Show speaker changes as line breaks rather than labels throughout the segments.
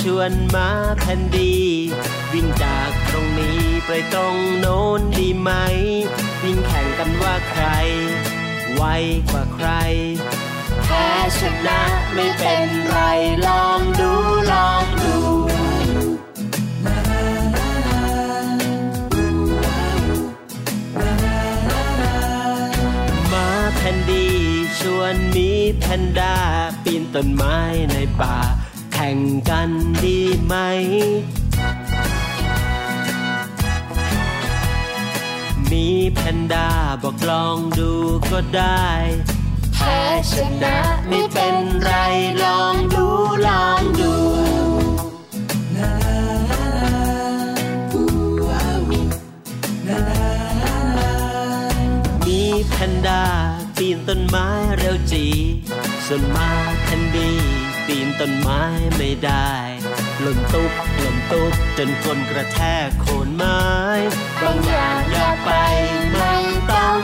ชวนมาแพนดี วิ่งจากตรงนี้ไปตรงโน้นดีไหม วิ่งแข่งกันว่าใคร ไวกว่าใคร แพ้ชนะไม่เป็นไรลองดูลองดูมาแผ่นดี ชวนมีแพนด้าปีนต้นไม้ในป่า ข่งกันดีไหม มีแพนด้าบอกลองดูก็ได้แพ้ชนะไม่เป็นไรลองดูลองดูมีแพนด้าปีนต้นไม้เร็วจี ส่วนมาแคนดี ปีนต้นไม้ไม่ได้หล่นตุ๊บหล่นตุ๊บจนคนกระแทกโคนไม้ บางอย่างอย่าไปไม่ต้อง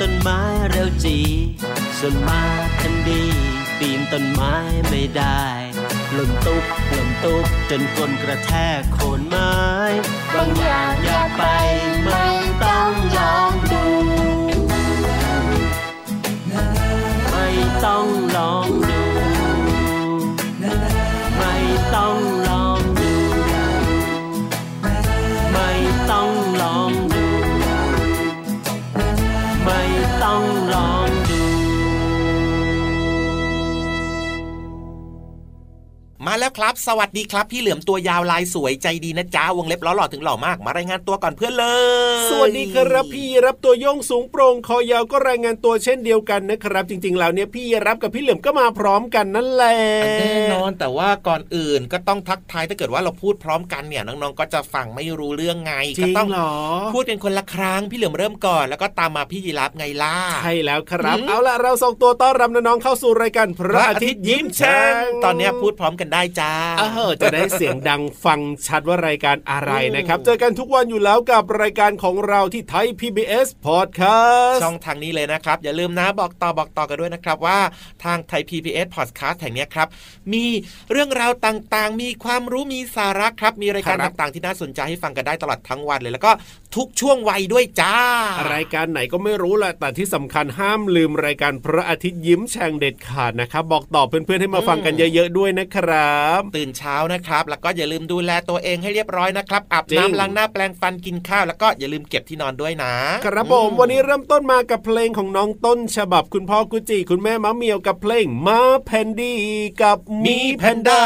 ต้นไม้เร็วจี ส่วนมากทันดีปีนต้นไม้ไม่ได้หล่นตุ๊บหล่นตุ๊บจนคนกระแทกโคนไม้ บางอย่างอยากไปไม่ต้องลองดู
แล้วครับ สวัสดีครับ พี่เหลือมตัวยาวลายสวยใจดีนะจ้าวงเล็บล้อหล่อถึงหล่อมาก มารายงานตัวก่อนเพื่อนเลย
สวัสดีครับพี่รับตัวโยงสูงโปร่งคอยาวก็รายงานตัวเช่นเดียวกันนะครับ จริงๆแล้วเนี่ยพี่รับกับพี่เหลือมก็มาพร้อมกันนั่นแหละ
แน่นอนแต่ว่าก่อนอื่นก็ต้องทักทายถ้าเกิดว่าเราพูดพร้อมกันเนี่ยน้องๆก็จะฟังไม่รู้เรื่องไง
จ
ก็
ริง
ต้อง
เหรอ
พูดกันคนละครั้งพี่เหลือมเริ่มก่อน แล้วก็ตามมาพี่ยีรับไงล่ะ
ใช่แล้วครับ
อืม
เอาล่ะเราส่งตัวต้อนรับน้องๆเข้าสู่รายการพระอาทิตย์ยิ้มแฉ่ง
ตอนเนี้ยพูดพร้อมกันได้จ้า
เออจะได้เสียงดังฟังชัดว่ารายการอะไรนะครับ เจอกันทุกวันอยู่แล้วกับรายการของเราที่ไทย PBS Podcast
ช่องทางนี้เลยนะครับ อย่าลืมนะบอกต่อบอกต่อกันด้วยนะครับว่าทางไทย PBS Podcast แห่งเนี้ยครับ มีเรื่องราวต่างๆ มีความรู้มีสาระครับ มีรายการ
ครับ
ต่างๆ ที่น่าสนใจให้ฟังกันได้ตลอดทั้งวันเลย แล้วก็ทุกช่วงวัยด้วยจ้า รา
ยการไหนก็ไม่รู้แหละแต่ที่สำคัญห้ามลืมรายการพระอาทิตย์ยิ้มแฉ่งเด็ดขาดนะครับบอกต่อเพื่อนๆให้มาฟังกันเยอะๆด้วยนะครับ
ตื่นเช้านะครับ แล้วก็อย่าลืมดูแลตัวเองให้เรียบร้อยนะครับอาบ
จริง
น้ำล้างหน้าแปรงฟันกินข้าวแล้วก็อย่าลืมเก็บที่นอนด้วยนะ ครับ
ผม
อื
วันนี้เริ่มต้นมากับเพลงของน้องต้น ฉบับคุณพ่อกุจิคุณแม่มะเหมียวกับเพลงหมาแพนดี้กับหมีแพนด้า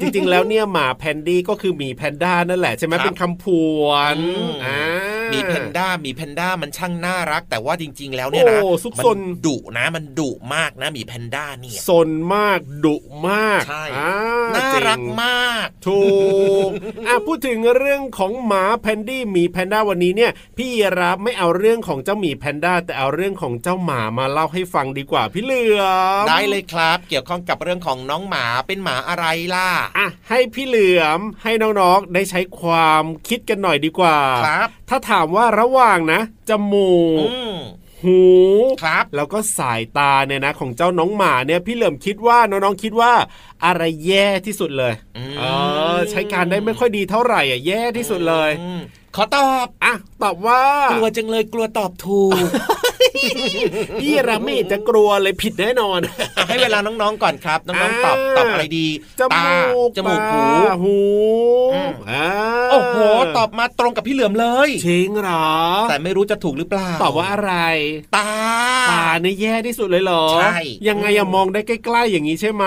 จริงๆแล้วเนี่ยหมาแพนดี้ก็คือหมีแพนด้านั่นแหละใช่ไหม
ครับ
เป็นคำผวน
อืม
อ่า ห
มีแพนด้าหมีแพนด้ามันช่างน่ารัก แต่ว่าจริง ๆ แล้วเนี่ยนะ
โอ้ซุกซน
มันดุนะมันดุมากนะหมีแพนด้าเนี่ย
ซนมากดุมาก
ใช่
อ่า
น่ารัก
จง
มาก
ถูกอะพูดถึงเรื่องของหมาแพนดี้หมีแพนด้าวันนี้เนี่ย พี่รับไม่เอาเรื่องของเจ้าหมีแพนด้าแต่เอาเรื่องของเจ้าหมามาเล่าให้ฟังดีกว่าพี่เหลือม
ได้เลยครับ เกี่ยวข้องกับเรื่องของน้องหมาเป็นหมาอะไรล่ะ
อะให้พี่เหลือมให้น้องๆได้ใช้ความคิดกันหน่อยดีกว่า
ครับ
ถ้าถามว่าระหว่างนะจมูก
อืม
หหู
ครับ
แล้วก็สายตาเนี่ยนะของเจ้าน้องหมาเนี่ยพี่เหลิมคิดว่าน้องๆคิดว่าอะไรแย่ที่สุดเลย
อืม
เออใช้การได้ไม่ค่อยดีเท่าไหร่อะแย่ที่สุดเลย
อืม ขอตอบ
อะตอบว่าก
ลัวจังเลยกลัวตอบถูก
พี่ราไม่เห็นจะกลัวเลยผิดแน่นอน
อะให้เวลาน้องๆก่อนครับ น้องๆตอบ
อ่า
ตอบอะไรดี
จ
ตา
มูก
จมูกหู
ตาหู
อืม
อ่า
โอ้โห ตอบมาตรงกับพี่เหลือมเลย
จริงเหรอ
แต่ไม่รู้จะถูกหรือเปล่า
ตอบว่าอะไร
ตา
ตาเนี่ยแย่ที่สุดเลยเหรอ
ใช่
ยังไงอะมองได้ใกล้ๆอย่างนี้ใช่ไหม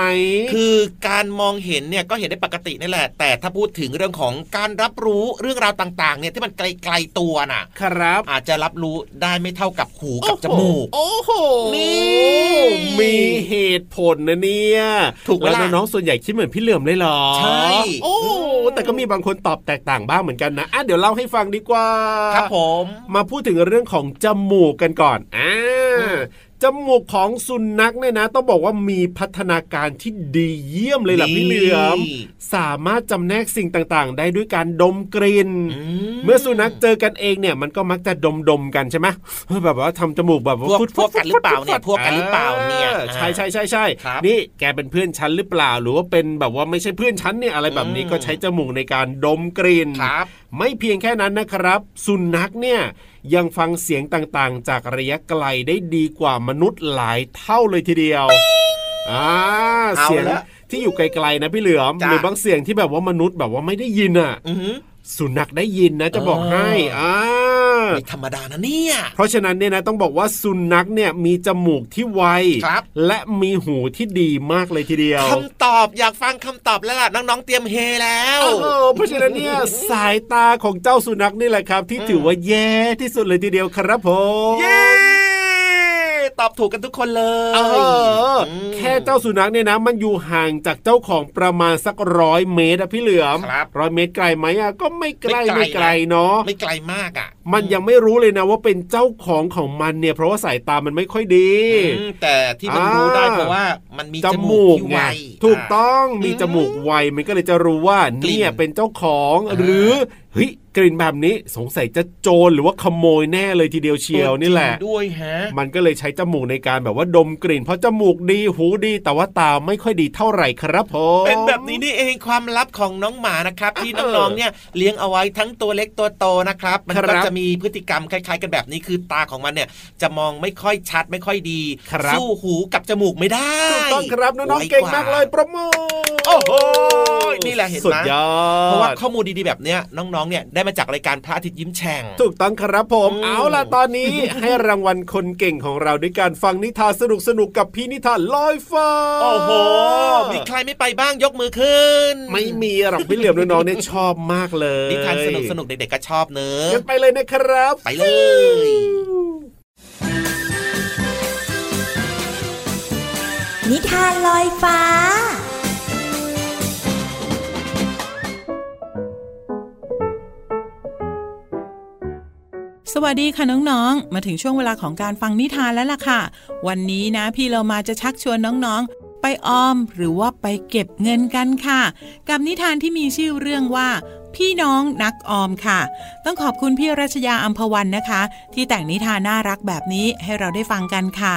คือการมองเห็นเนี่ยก็เห็นได้ปกตินี่แหละ แต่ถ้าพูดถึงเรื่องของการรับรู้เรื่องราวต่างๆ เนี่ยที่มันไกลๆตัวน่ะ
ครับ
อาจจะรับรู้ได้ไม่เท่ากับหูกับจมูก
โอ้โห
นี่
มีเหตุผลนะเนี่ย
ถูกไหม
แล้ว
ล่ะ
น้องๆส่วนใหญ่คิดเหมือนพี่เหลื่อมเลยเหรอ
ใช่
โอ้แต่ก็มีบางคนตอบแตกต่างบ้างเหมือนกันนะอะเดี๋ยวเล่าให้ฟังดีกว่า
ครับผม
มาพูดถึงเรื่องของจมูกกันก่อนอ่าจมูกของสุนัขเนี่ยนะ ต้องบอกว่ามีพัฒนาการที่ดีเยี่ยมเลยล่ะพี่เหลือม สามารถจำแนกสิ่งต่างๆ ได้ด้วยการดมกลิ่นเมื่อสุนัขเจอกันเองเนี่ยมันก็มักจะดมดมๆกันใช่ไหมเฮ้ยแบบว่าทำจมูกแบบว่า
พวก
ฟุด
พวกกันหรือเปล่าเนี่ย
ฟุด
พวกกันหรือเปล่าเนี่ย
ออใช่ใช่ใช่ใช่
ครับ
นี่แกเป็นเพื่อนฉันหรือเปล่า หรือว่าเป็นแบบว่าไม่ใช่เพื่อนฉันเนี่ยอะไรแบบนี้
อืม
ก็ใช้จมูกในการดมกลิ่น
ครับ
ไม่เพียงแค่นั้นนะครับ สุนัขเนี่ยยังฟังเสียงต่างๆ จากระยะไกลได้ดีกว่ามนุษย์หลายเท่าเลยทีเดียวอ่า
เอา
เสียง
ละ
ที่อยู่ไกลๆนะพี่เหลือม
จ้ะ
หรือบางเสียงที่แบบว่ามนุษย์แบบว่าไม่ได้ยินอะ
อือหือ
สุนัขได้ยินนะจะบอก
อ๋อ
ให้อ่า
ไม่ธรรมดานะเนี่ย
เพราะฉะนั้นเนี่ยนะต้องบอกว่าสุนัขเนี่ยมีจมูกที่ไว
ครับ
และมีหูที่ดีมากเลยทีเดียว
คำตอบอยากฟังคำตอบแล้วล่ะน้องๆเตรียมเฮแล้ว
โอ้โหเพราะฉะนั้นเนี่ยสายตาของเจ้าสุนัขนี่แหละครับ ที่ถือว่าแย่ที่สุดเลยทีเดียวครับผม
เย้ ตอบถูกกันทุกคนเลย
เออ
ม
แค่เจ้าสุนัขเนี่ยนะ มันอยู่ห่างจากเจ้าของประมาณสักร้อยเมตรอะพี่เหลือม
ครับ
ร้อยเมตรไกลไหมอะก็ไม่ไกล
ไม่
ไม่
ไก
ไก
ล
ล
นะ
เนาะ
ไม่ไกลมากอะ
มันยังไม่รู้เลยนะว่าเป็นเจ้าของของมันเนี่ย เพราะว่าสายตามันไม่ค่อยดี
อืมแต่ที่มันรู้ได้เพราะว่ามันมี
จ
จมู
มู
ก
ก
ที่
ไง
ไว
ถูกต้องมี
อืม
จมูกไวมันก็เลยจะรู้ว่าก
ลิ่น
เนี่ยเป็นเจ้าของ
อ่า
หรือ เฮ้ยกลิ่นแบบนี้สงสัยจะโจรหรือว่าขโมยแน่เลยทีเดียวเชียวนี่แหละ
จริงด้วยฮะ
มันก็เลยใช้จมูกในการแบบว่าดมกลิ่น เพราะจมูกดีหูดี แต่ว่าตาไม่ค่อยดีเท่าไหร่ครับผม
เป็นแบบนี้นี่เองความลับของน้องหมานะครับ ที่น้องๆเนี่ยเลี้ยงเอาไว้ทั้งตัวเล็กตัวโตนะครับ มัน
ครั
ก็
บ
จะมีพฤติกรรมคล้าย ๆ กันแบบนี้คือตาของมันเนี่ยจะมองไม่ค่อยชัดไม่ค่อยดี
ครับ
สู้หูกับจมูกไม่ได้
ถูกต้องครับน้อง
ไว
ๆเก่งมากเลยประมือ
โอ้โหนี่แหละเห็น
สุ
ไห
ด
ม
ยอด
เพราะว่าข้อมูลดีๆแบบเนี้ยน้องๆเนี่ยได้มาจากรายการพระอาทิตย์ยิ้มแฉ่ง
ถูกต้องครับผม
อืม
เอาล่ะตอนนี้ให้รางวัลคนเก่งของเราด้วยการฟังนิทานสนุกสนุกๆกับพี่นิทานลอยฟ้า
โอ้โหมีใครไม่ไปบ้างยกมือขึ้น
ไม่มีหรอกพี่เหลี่ยมน้องๆเนี่ยชอบมากเลย
นิทานสนุกสนุกๆเด็กๆก็ชอบเนอะ
กันไปเลยนะครับ
ไปเลย
นิทานลอยฟ้า
สวัสดีค่ะน้องๆ มาถึงช่วงเวลาของการฟังนิทานแล้วล่ะค่ะ วันนี้นะพี่เรามาจะชักชวนน้องๆ ไปออมหรือว่าไปเก็บเงินกันค่ะ กับนิทานที่มีชื่อเรื่องว่า พี่น้องนักออมค่ะ ต้องขอบคุณพี่รัชยาอัมพวันนะคะ ที่แต่งนิทานน่ารักแบบนี้ให้เราได้ฟังกันค่ะ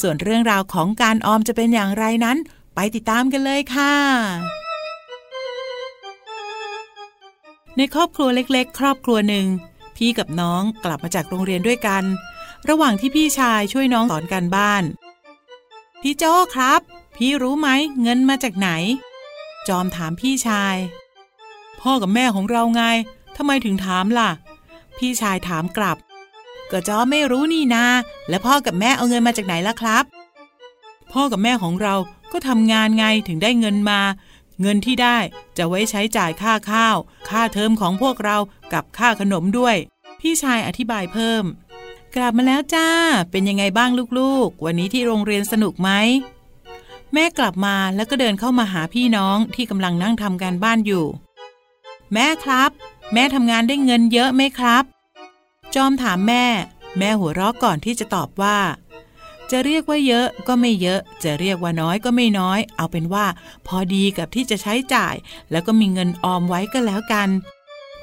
ส่วนเรื่องราวของการออมจะเป็นอย่างไรนั้น ไปติดตามกันเลยค่ะในครอบครัวเล็ก ๆ ครอบครัวหนึ่ง พี่กับน้องกลับมาจากโรงเรียนด้วยกัน ระหว่างที่พี่ชายช่วยน้องสอนการบ้าน พี่โจ้ครับ พี่รู้ไหมเงินมาจากไหน จอมถามพี่ชาย พ่อกับแม่ของเราไงทำไมถึงถามล่ะ พี่ชายถามกลับ ก็จอมไม่รู้นี่นา แล้วพ่อกับแม่เอาเงินมาจากไหนล่ะครับ พ่อกับแม่ของเราก็ทำงานไงถึงได้เงินมา เงินที่ได้จะไว้ใช้จ่ายค่าข้าว ค่าเทอมของพวกเรา กับค่าขนมด้วย พี่ชายอธิบายเพิ่ม กลับมาแล้วจ้า เป็นยังไงบ้างลูกๆ วันนี้ที่โรงเรียนสนุกไหม แม่กลับมาแล้วก็เดินเข้ามาหาพี่น้องที่กำลังนั่งทำการบ้านอยู่ แม่ครับ แม่ทำงานได้เงินเยอะไหมครับ จอมถามแม่ แม่หัวเราะก่อนที่จะตอบว่าจะเรียกว่าเยอะก็ไม่เยอะ จะเรียกว่าน้อยก็ไม่น้อย เอาเป็นว่า พอดีกับที่จะใช้จ่าย แล้วก็มีเงินออมไว้ก็แล้วกัน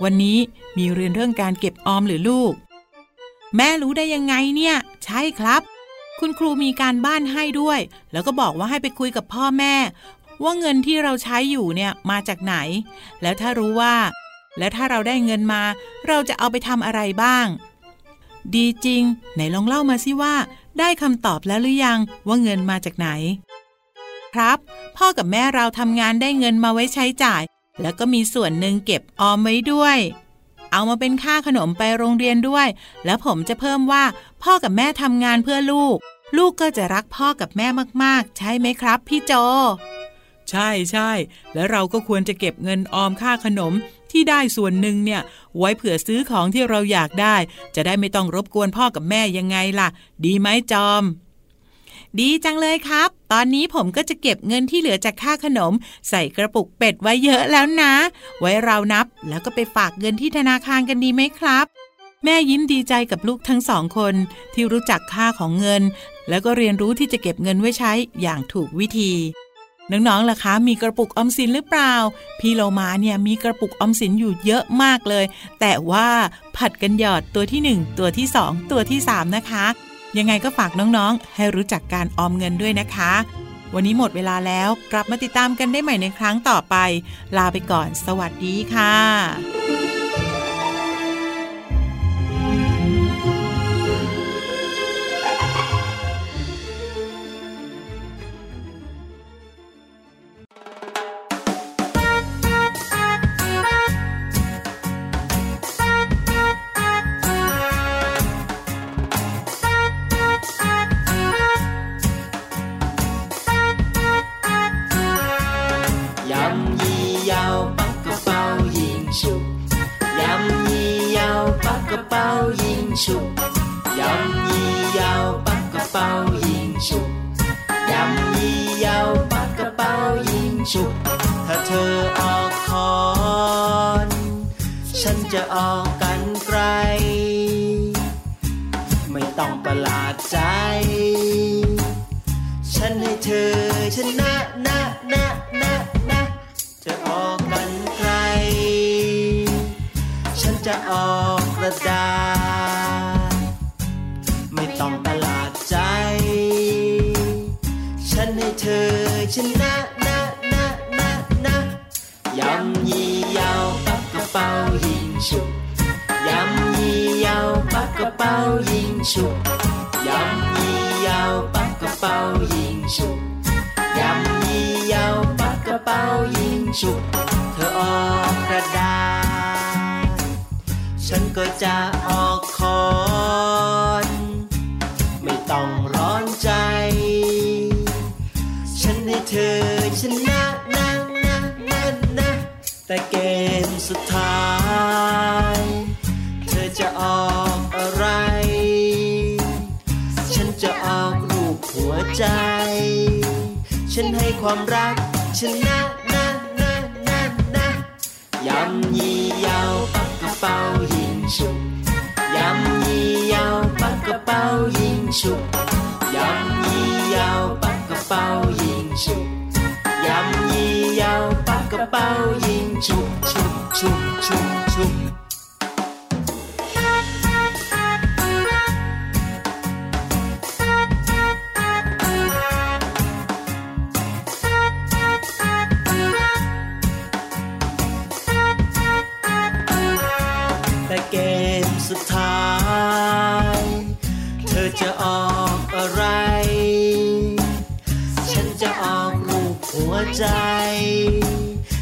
วันนี้มีเรียนเรื่องการเก็บออมหรือลูก แม่รู้ได้ยังไงเนี่ย ใช่ครับ คุณครูมีการบ้านให้ด้วย แล้วก็บอกว่าให้ไปคุยกับพ่อแม่ ว่าเงินที่เราใช้อยู่เนี่ยมาจากไหน แล้วถ้ารู้ว่า แล้วถ้าเราได้เงินมา เราจะเอาไปทำอะไรบ้าง ดีจริง ไหนลองเล่ามาสิว่า ได้คำตอบแล้วหรือยังว่าเงินมาจากไหนครับ พ่อกับแม่เราทำงานได้เงินมาไว้ใช้จ่าย แล้วก็มีส่วนหนึ่งเก็บออมไว้ด้วย เอามาเป็นค่าขนมไปโรงเรียนด้วย แล้วผมจะเพิ่มว่าพ่อกับแม่ทำงานเพื่อลูก ลูกก็จะรักพ่อกับแม่มากๆ ใช่ไหมครับ พี่โจ ใช่ใช่แล้วเราก็ควรจะเก็บเงินออมค่าขนมที่ได้ส่วนหนึ่งเนี่ย ไว้เผื่อซื้อของที่เราอยากได้ จะได้ไม่ต้องรบกวนพ่อกับแม่ยังไงล่ะ ดีไหมจอม ดีจังเลยครับ ตอนนี้ผมก็จะเก็บเงินที่เหลือจากค่าขนม ใส่กระปุกเป็ดไว้เยอะแล้วนะ ไว้เรานับแล้วก็ไปฝากเงินที่ธนาคารกันดีไหมครับแม่ยิ้มดีใจกับลูกทั้งสองคนที่รู้จักค่าของเงิน แล้วก็เรียนรู้ที่จะเก็บเงินไว้ใช้อย่างถูกวิธี น้องๆล่ะคะ มีกระปุกออมสินหรือเปล่า พี่โลมาเนี่ยมีกระปุกออมสินอยู่เยอะมากเลย แต่ว่าผัดกันหยอดตัวที่ 1 ตัวที่ 2 ตัวที่ 3 นะคะ ยังไงก็ฝากน้องๆ ให้รู้จักการออมเงินด้วยนะคะ วันนี้หมดเวลาแล้วกลับมาติดตามกันได้ใหม่ในครั้งต่อไป ลาไปก่อน สวัสดีค่ะ
ชนะนะนะนะนะยำยี่ยาวปักกระเป๋ายิงฉุบยำยี่ยาวปักกระเป๋ายิงฉุบยำยี่ยาวปักกระเป๋ายิงฉุบยำยี่ยาวปักกระเป๋ายิงฉุบเธอออกกระดาษฉันก็จะออก แต่เกมสุดท้าย เธอจะออกอะไร ฉันจะออกรูปหัวใจ ฉันให้ความรักชนะนะนะนะนะยำยี่ยาวปักกระเป๋ายิงฉุบยำยี่ยาวปักกระเป๋ายิงฉุบยำยียาวปักกระเป๋ายิงฉุบยำยี่ยาวปักกระเป๋ายิง ฉุบฉุบฉุบฉุบฉุบแต่เกมสุดท้าย เธอจะออกอะไร ฉันจะออกรูปหัวใจ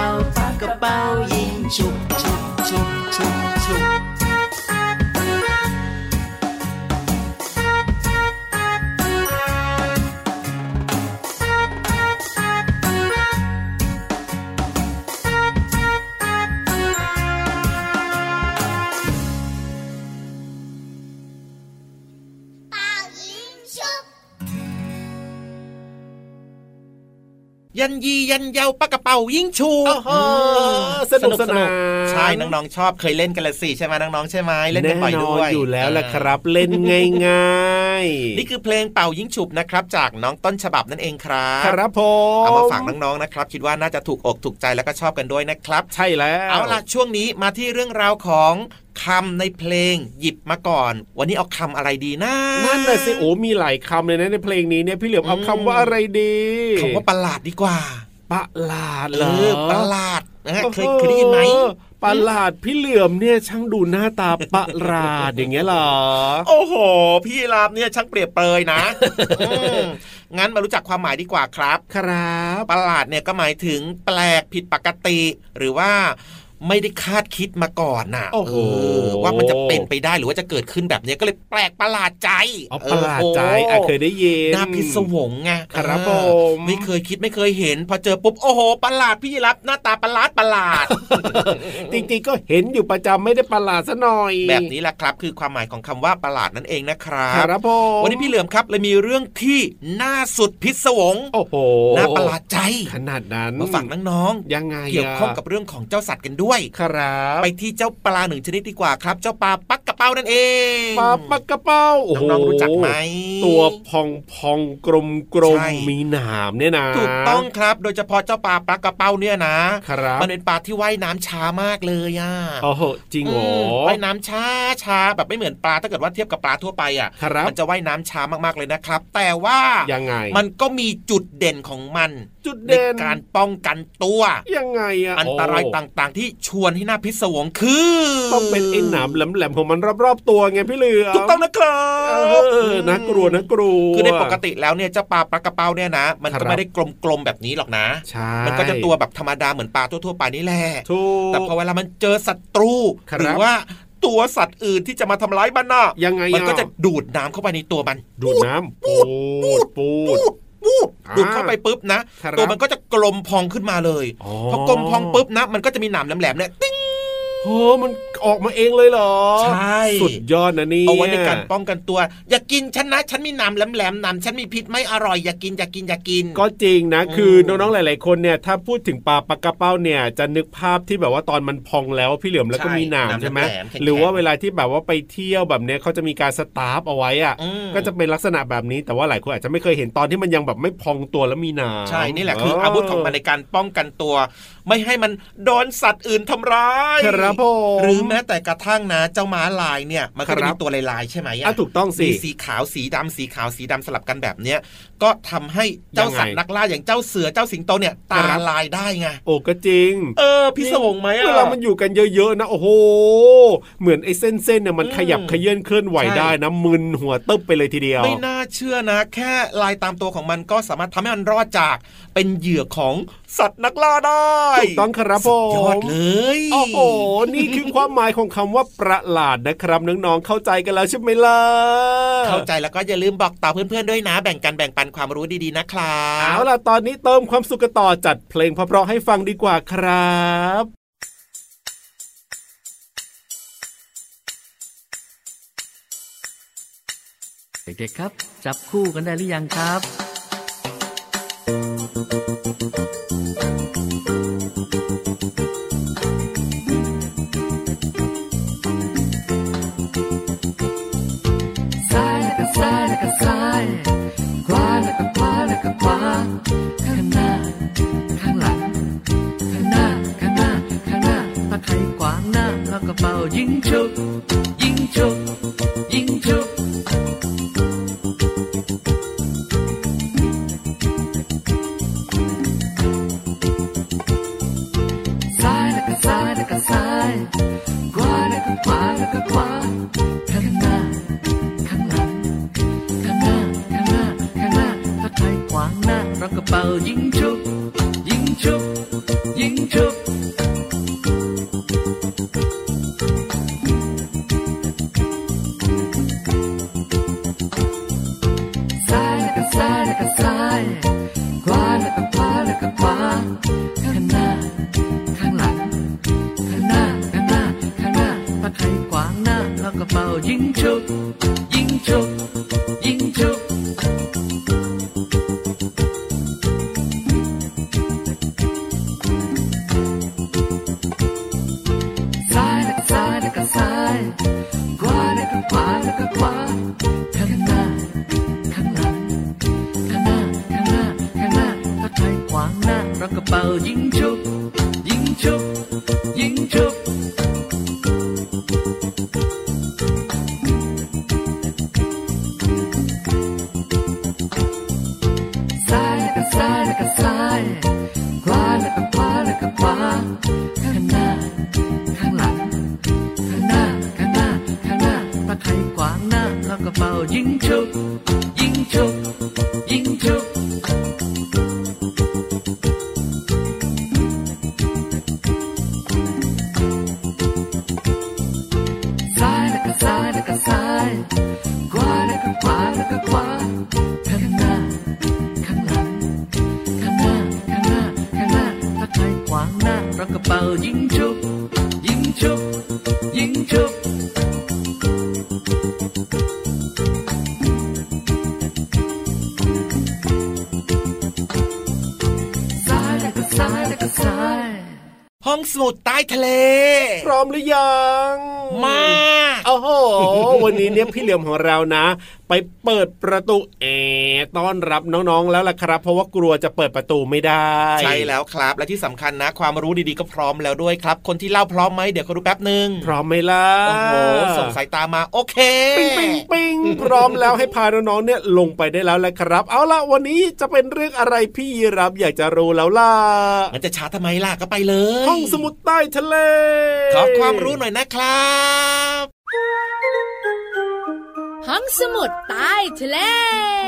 าวปักกระเป๋ายิงฉุบยำ ยั
นยียันเยาปากกระเป๋ายิงชู
โอ้โหสนุกสนาน
ใช่น้องๆชอบเคยเล่นกันละสิใช่ไหมน้องๆใช่ไหมเล่นกันบ่อยด้วย
แน่นอนอยู่แล้วแหละครับ เล่นง่ายๆ
นี่คือเพลงเป่ายิงฉุบนะครับจากน้องต้นฉบับนั่นเองครับ
ครับผม
เอามาฝากน้องๆนะครับ คิดว่าน่าจะถูกอกถูกใจแล้วก็ชอบกันด้วยนะครับ
ใช่แล้ว
เอาล่ะช่วงนี้มาที่เรื่องราวของ คำในเพลงหยิบมาก่อน วันนี้เอาคำอะไรดีนะ
นั่นน่ะสิโอ้มีหลายคำเลยนะในเพลงนี้เนี่ยพี่เหลือมเอาคำว่าอะไรดี
คำว่าประหลาดดีกว่า
ประหลาด
เอ
เหรอ
อประหลาดนะเคยเคยได้ยินไหม
เออประหลาดพี่เหลือมเนี่ยช่างดูหน้าตาประหลาดอย่างเงี้ยเหรอ
โอ้โห พี่ลาบเนี่ยช่างเปรียบเปรยนะอืมงั้นมารู้จักความหมายดีกว่าครับ
ครับ
ประหลาดเนี่ยก็หมายถึงแปลกผิดปกติ หรือว่า ไม่ได้คาดคิดมาก่อนน่ะ
โอ้โห
เว่ามันจะเป็นไปได้หรือว่าจะเกิดขึ้นแบบนี้ก็เลยแปลกประหลาดใจ
เอาประหลาดใจ
โอ้
อะ
โห
เคยได้ยิน
น่าพิศวงไง
ครับ
เออ
ผม
ไม่เคยคิดไม่เคยเห็น พอเจอปุ๊บโอ้โหประหลาดพี่รับหน้าตาประหลาดประหลาด
จริงๆก็เห็นอยู่ประจำไม่ได้ประหลาดซะหน่อย
แบบนี้แหละครับคือความหมายของคำว่าประหลาดนั่นเองนะครั
ค
บ
รับผม
วันนี้พี่เหลือมครับเลยมีเรื่องที่น่าสุดพิศวง
โอ้โห
น่าประหลาดใจ
ขนาดนั้น
มาฝากน้อง
ยังไง
ๆเกี่ยวข้องกับเรื่องของเจ้าสัตว์กันด้วย
ครับ
ไปที่เจ้าปลาหนึ่งชนิดดีกว่าครับ เจ้าปลาปักกระเป้านั่นเอง
ปลาปักกระเป้าโอ้โห
น้องๆรู้จักไหม
ตัวพองพองกลมกลม
ใช่
มีหนามเนี่ยนะ
ถูกต้องครับโดยเฉพาะเจ้าปลาปักกระเป้าเนี่ยนะ
ครับ
มันเป็นปลาที่ว่ายน้ำช้ามากเลยอะ
โอ้โหจริงเหรอ
มว่ายน้ำช้าช้าแบบไม่เหมือนปลาถ้าเกิดว่าเทียบกับปลาทั่วไปอะ
ครับ
มันจะว่ายน้ำช้ามากๆเลยนะครับ แต่ว่า
ยังไง
มันก็มีจุดเด่นของมัน
จุด
ใน
เด่น
การป้องกันตัว
ยังไงอะ
อันตราย
โต่า
งๆ ที่ชวนให้น่าพิศวงคือ
ต้องเป็นไอ้หนามแหลมๆของมันรอบๆตัวไงพี่เหลือม
ถูกต้องนะครับ
เออน่ากลัวน่ากลัว
คือในปกติแล้วเนี่ยเจ้าปลาปลากระเป้าเนี่ยนะ มัน
ครั
ก็
บ
ไม่ได้กลมๆแบบนี้หรอกนะ
ใช่
มันก็จะตัวแบบธรรมดาเหมือนปลาทั่วๆไปนี่แหละ
ถูก
แต่พอเวลามันเจอศัตรู
ครับ
หรือว่าตัวสัตว์อื่นที่จะมาทำร้ายมันน่ะ
ยังไง
มันก็
อ
จะดูดน้ำเข้าไปในตัวมัน
ดูดน้ำปูดปูด
วูบ
อ่า
ดูดเข้าไปปุ๊บนะ
ครับ
ตัวมันก็จะกลมพองขึ้นมาเลย
อ๋อ
พอกลมพองปุ๊บนะ มันก็จะมีหนามแหลมๆเนี่ยติ้ง
โอ้มันออกมาเองเลยเหรอ
ใช่
สุดยอดนะนี่
เอาไว้ในการป้องกันตัว อย่ากินฉันนะ ฉันมีหนามแหลมๆหนามฉันมีพิษไม่อร่อย อย่ากิน อย่ากิน อย่ากิน
ก็จริงนะ
อืม
คือน้องๆ หลาย ๆ คนเนี่ย ถ้าพูดถึงปลาปลากระเป้าเนี่ย จะนึกภาพที่แบบว่าตอนมันพองแล้วพี่เหลือมแล้วก็มีหนามใช่ไหม
แลๆแข็งๆ
หรือว่าเวลาที่แบบว่าไปเที่ยวแบบเนี้ยเขาจะมีการสตาร์ฟเอาไว้อะ
อืม
ก็จะเป็นลักษณะแบบนี้ แต่ว่าหลายคนอาจจะไม่เคยเห็นตอนที่มันยังแบบไม่พองตัวแล้วมีหนาม
ใช่ นี่แหละคืออาวุธของมันในการป้องกันตัว ไม่ให้มันโดนสัตว์อื่นทำร้าย
ครับผม
หรือแม้แต่กระทั่งนะเจ้าม้าลายเนี่ยมันก็จะ
ครั
มี
บ
ตัวลายๆใช่ไหม
อะถูกต้องสิ
มีสีขาวสีดำสีขาวสีดำสลับกันแบบเนี้ยก็ทำให้เจ้าสัตว์
ยังไง
นักล่าอย่างเจ้าเสือเจ้าสิงโตเนี่ยตา
ครับ
ลายได้ไง
โอ้ก็จริง
เออพิศวงไหมอะ
เวลามันอยู่กันเยอะๆนะโอ้โห เหมือนไอ้เส้นๆเนี่ยมัน
อืม
ขยับขยื่นเคลื่อนไหว
ใช่
ได้นะมึนหัวตึ๊บไปเลยทีเดียว
ไม่น่าเชื่อนะ แค่ลายตามตัวของมันก็สามารถทำให้มันรอดจากเป็นเหยื่อของ สัตว์นักล่าได้
ถูกต้องครับผ
สุ
ม
ดยอดเลย
โอ้โหนี่คือความหมายของคำว่าประหลาดนะครับน้องๆเข้าใจกันแล้วใช่ไหมล่ะ
เข้าใจแล้วก็อย่าลืมบอกต่อเพื่อนๆด้วยนะ แบ่งกันแบ่งปันความรู้ดีๆนะครับ
เอาล่ะตอนนี้เติมความสุขกันต่อจัดเพลงเพราะๆให้ฟังดีกว่าครับ
เด็กๆครับ จับคู่กันได้หรือยังครับ หน้าเราก็เป่ายิงชุบยิงชุบยิงชุบซ้ายแล้วก็ซ้ายแล้วก็ซ้ายขวาแล้วก็ขวาแล้วก็ขวาข้างหน้าข้างหลังข้างหน้าข้างหน้าข้างหน้าถ้าใครขวางหน้าเราก็เป่ายิงชุบ ซ้
องสมุดใต้ทะเล
พร้อมหรือยัง
มาก
โอ้โหวันนี้เนี่ยพี่เหลี่ยมของเรานะ ไปเปิดประตูแอร์ต้อนรับน้องๆแล้วล่ะครับ เพราะว่ากลัวจะเปิดประตูไม่ได้
ใช่แล้วครับ และที่สำคัญนะ ความรู้ดีๆก็พร้อมแล้วด้วยครับ คนที่เล่าพร้อมไหมเดี๋ยวเขาดูแป๊บหนึ่ง
พร้อมไหมล่ะ
โอ้โหส่งสายตามาโอเค
ปิ้งปิ้งปิ้งพร้อมแล้วให้พาน้องๆเนี่ยลงไปได้แล้วแหละครับ เอาล่ะวันนี้จะเป็นเรื่องอะไรพี่ยีรับอยากจะรู้แล้วล่ะ
มันจะช้าทำไมล่ะก็ไปเลย
ห้องสมุดใต้ทะเล
ขอความรู้หน่อยนะครับ
ห้องสมุดใต้ทะเลย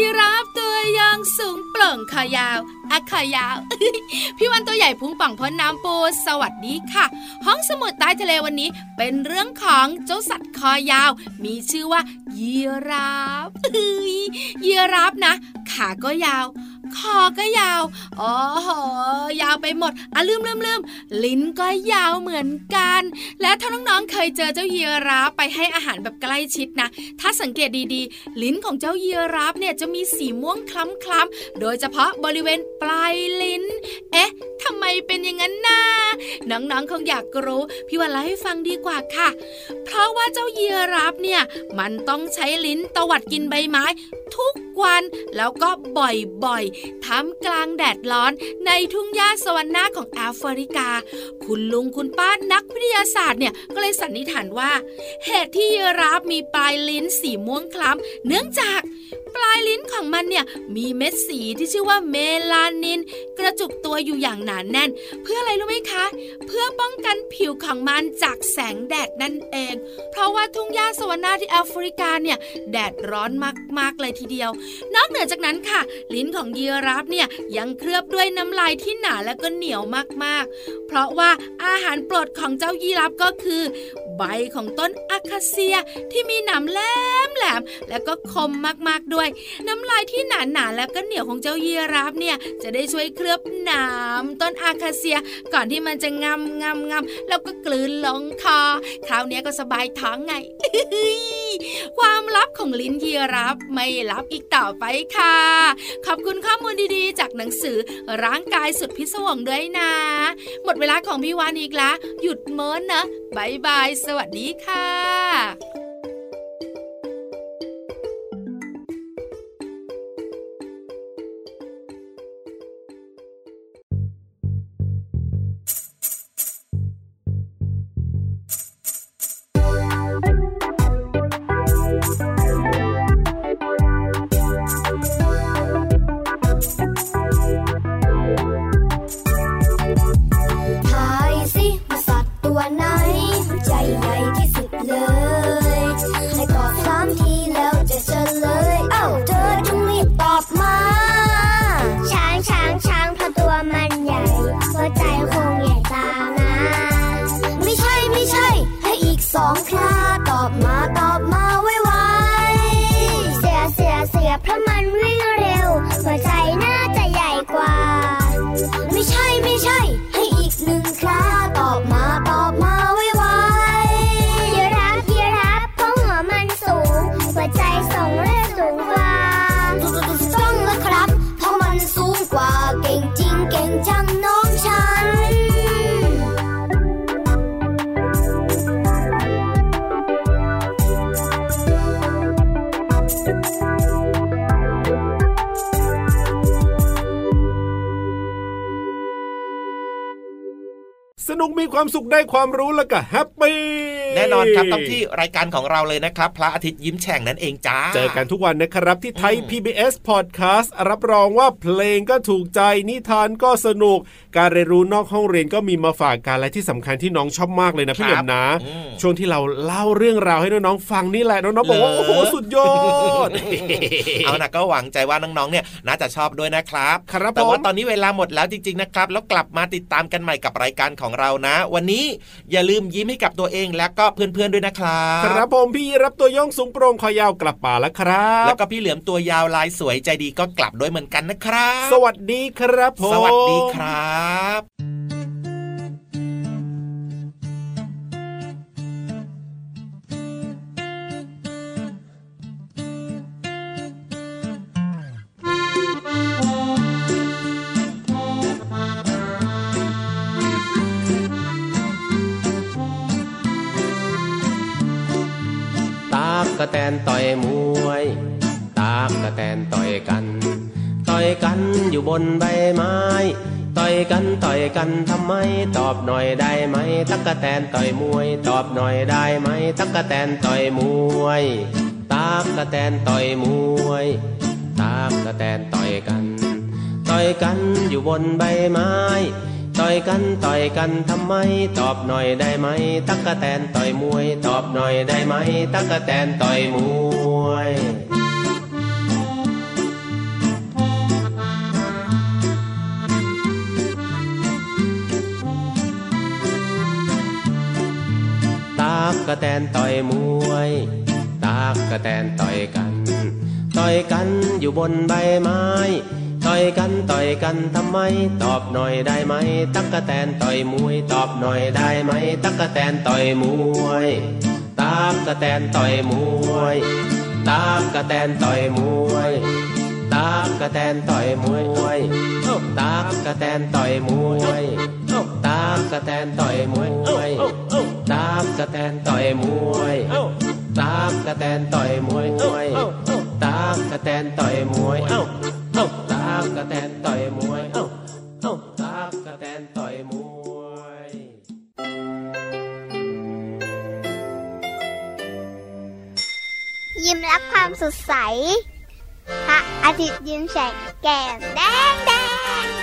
ีราฟตัวยางสูงโปร่งขายาว อะขายาว พี่วันตัวใหญ่พุงป่องพ้นน้ำปูสวัสดีค่ะ ห้องสมุดใต้ทะเลวันนี้ เป็นเรื่องของเจ้าสัตว์คอยาว มีชื่อว่ายีราฟเยยีราฟนะ ขาก็ยาว คอก็ยาวอ้โหยาวไปหมดอะลืมลืมลืมลิ้นก็ยาวเหมือนกัน และถ้าน้องๆเคยเจอเจ้าเยีราฟไปให้อาหารแบบใกล้ชิดนะ ถ้าสังเกตดีๆ ลิ้นของเจ้าเยีราฟเนี่ยจะมีสีม่วงคล้ำๆโดยเฉพาะบริเวณปลายลิ้น เอ๊ะทำไมเป็นอย่างนั้นนะน้องๆคงอยากรู้พี่วันเล่าให้ฟังดีกว่าค่ะ เพราะว่าเจ้าเยีราฟเนี่ยมันต้องใช้ลิ้นตวัดกินใบไม้ ทุกวันแล้วก็บ่อยๆท่ามกลางแดดร้อนในทุ่งหญ้าสวรรค์นาของแอฟริกา คุณลุงคุณป้านักวิทยาศาสตร์เนี่ยก็เลยสันนิษฐานว่า เหตุที่ยีราฟมีปลายลิ้นสีม่วงคล้ำเนื่องจากปลายลิ้นของมันเนี่ยมีเม็ดสีที่ชื่อว่าเมลานิน กระจุกตัวอยู่อย่างหนานแน่น เพื่ออะไรรู้ไหมคะ เพื่อป้องกันผิวของมันจากแสงแดดนั่นเอง เพราะว่าทุ่งหญ้าสวรรค์นาที่แอฟริกาเนี่ยแดดร้อนมากๆเลยทีเดียว นอกเหนือจากนั้นค่ะ ลิ้นของยีีราฟเนี่ยยังเคลือบด้วยน้ำลายที่หนาและก็เหนียวมากๆ เพราะว่าอาหารโปรดของเจ้ายีราฟก็คือ ใบของต้นอะคาเซียที่มีหนามแหลมแหลมและก็คมมากๆด้วย น้ำลายที่หนาหนาๆแล้วก็เหนียวของเจ้ายีราฟเนี่ยจะได้ช่วยเคลือบหนามต้นอาคาเซียก่อนที่มันจะงำงำงำแล้วก็กลืนลงคอคราวนี้ก็สบายท้องไง ความลับของลิ้นยีราฟไม่ลับอีกต่อไปค่ะ ขอบคุณข้อมูลดีๆ จากหนังสือร่างกายสุดพิศวงด้วยนะ หมดเวลาของพี่วานอีกละหยุดเมินนะบายบาย สวัสดีค่ะ
ความ
สุขได้ความรู้แล้วก็แฮปปี้
แน่นอนครับต้องที่รายการของเราเลยนะครับ พระอาทิตย์ยิ้มแฉ่งนั่นเองจ้า
เจอกันทุกวันนะครับที่ไทย PBS Podcast รับรองว่าเพลงก็ถูกใจนิทานก็สนุก การเรียนรู้นอกห้องเรียนก็มีมาฝากกันและที่สำคัญที่น้องชอบมากเลยนะพี่เหลิมนะ ช่วงที่เราเล่าเรื่องราวให้น้องๆฟังนี่แหละน้องๆบอกว่าโอ้โหสุดยอด
เอานะก็หวังใจว่าน้องๆเนี่ยน่าจะชอบด้วยนะครับ
ครับ
แต่ว่าตอนนี้เวลาหมดแล้วจริงๆนะครับ แล้วกลับมาติดตามกันใหม่กับรายการของเรานะ วันนี้อย่าลืมยิ้มให้กับตัวเองและก็เพื่อนๆด้วยนะครับ
ครับผมพี่รับตัวย่องสูงโปร่งคอยาวกลับป่าแล้วครับ
แล้วก็พี่เหลือมตัวยาวลายสวยใจดีก็กลับด้วยเหมือนกันนะครับ
สวัสดีครับผม
สวัสดีครับ
กระแตนต่อยมวย ตากกระแตนต่อยกัน ต่อยกันอยู่บนใบไม้ ต่อยกันต่อยกันทำไม ตอบหน่อยได้ไหม ตักกะแตนต่อยมวย ตอบหน่อยได้ไหม ตักกะแตนต่อยมวย ตากกะแตนต่อยมวย ตากกะแตนต่อยกัน ต่อยกันอยู่บนใบไม้ ต่อยกันต่อยกันทำไม ตอบหน่อยได้ไหม ตักกะแตนต่อยมวย ตอบหน่อยได้ไหม ตักกะแตนต่อยมวยตากกะแตนต่อยมวยตากกะแตนต่อยกัน ต่อยกันอยู่บนใบไม้ ต่อยกันต่อยกันทำไม ตอบหน่อยได้ไหม ตักกะแตนต่อยมวย ตอบหน่อยได้ไหม ตักกะแตนต่อยมวยตักกะแตนต่อยมวยตักกะแตนต่อยมวยตักกะแตนต่อยมวยตักกะแตนต่อยมวยตักกะแตนต่อยมวยตักกะแตนต่อยมวยตักกะแตนต่อยมวยตักกะแตนต่อยมวยเอ้า กระแตนต่อยมวย เอ้า เอ้าตากกระแตนต่อยมวย
ยิ้มรับความสดใสพระอาทิตย์ยิ้มแฉกแก้มแดงแดง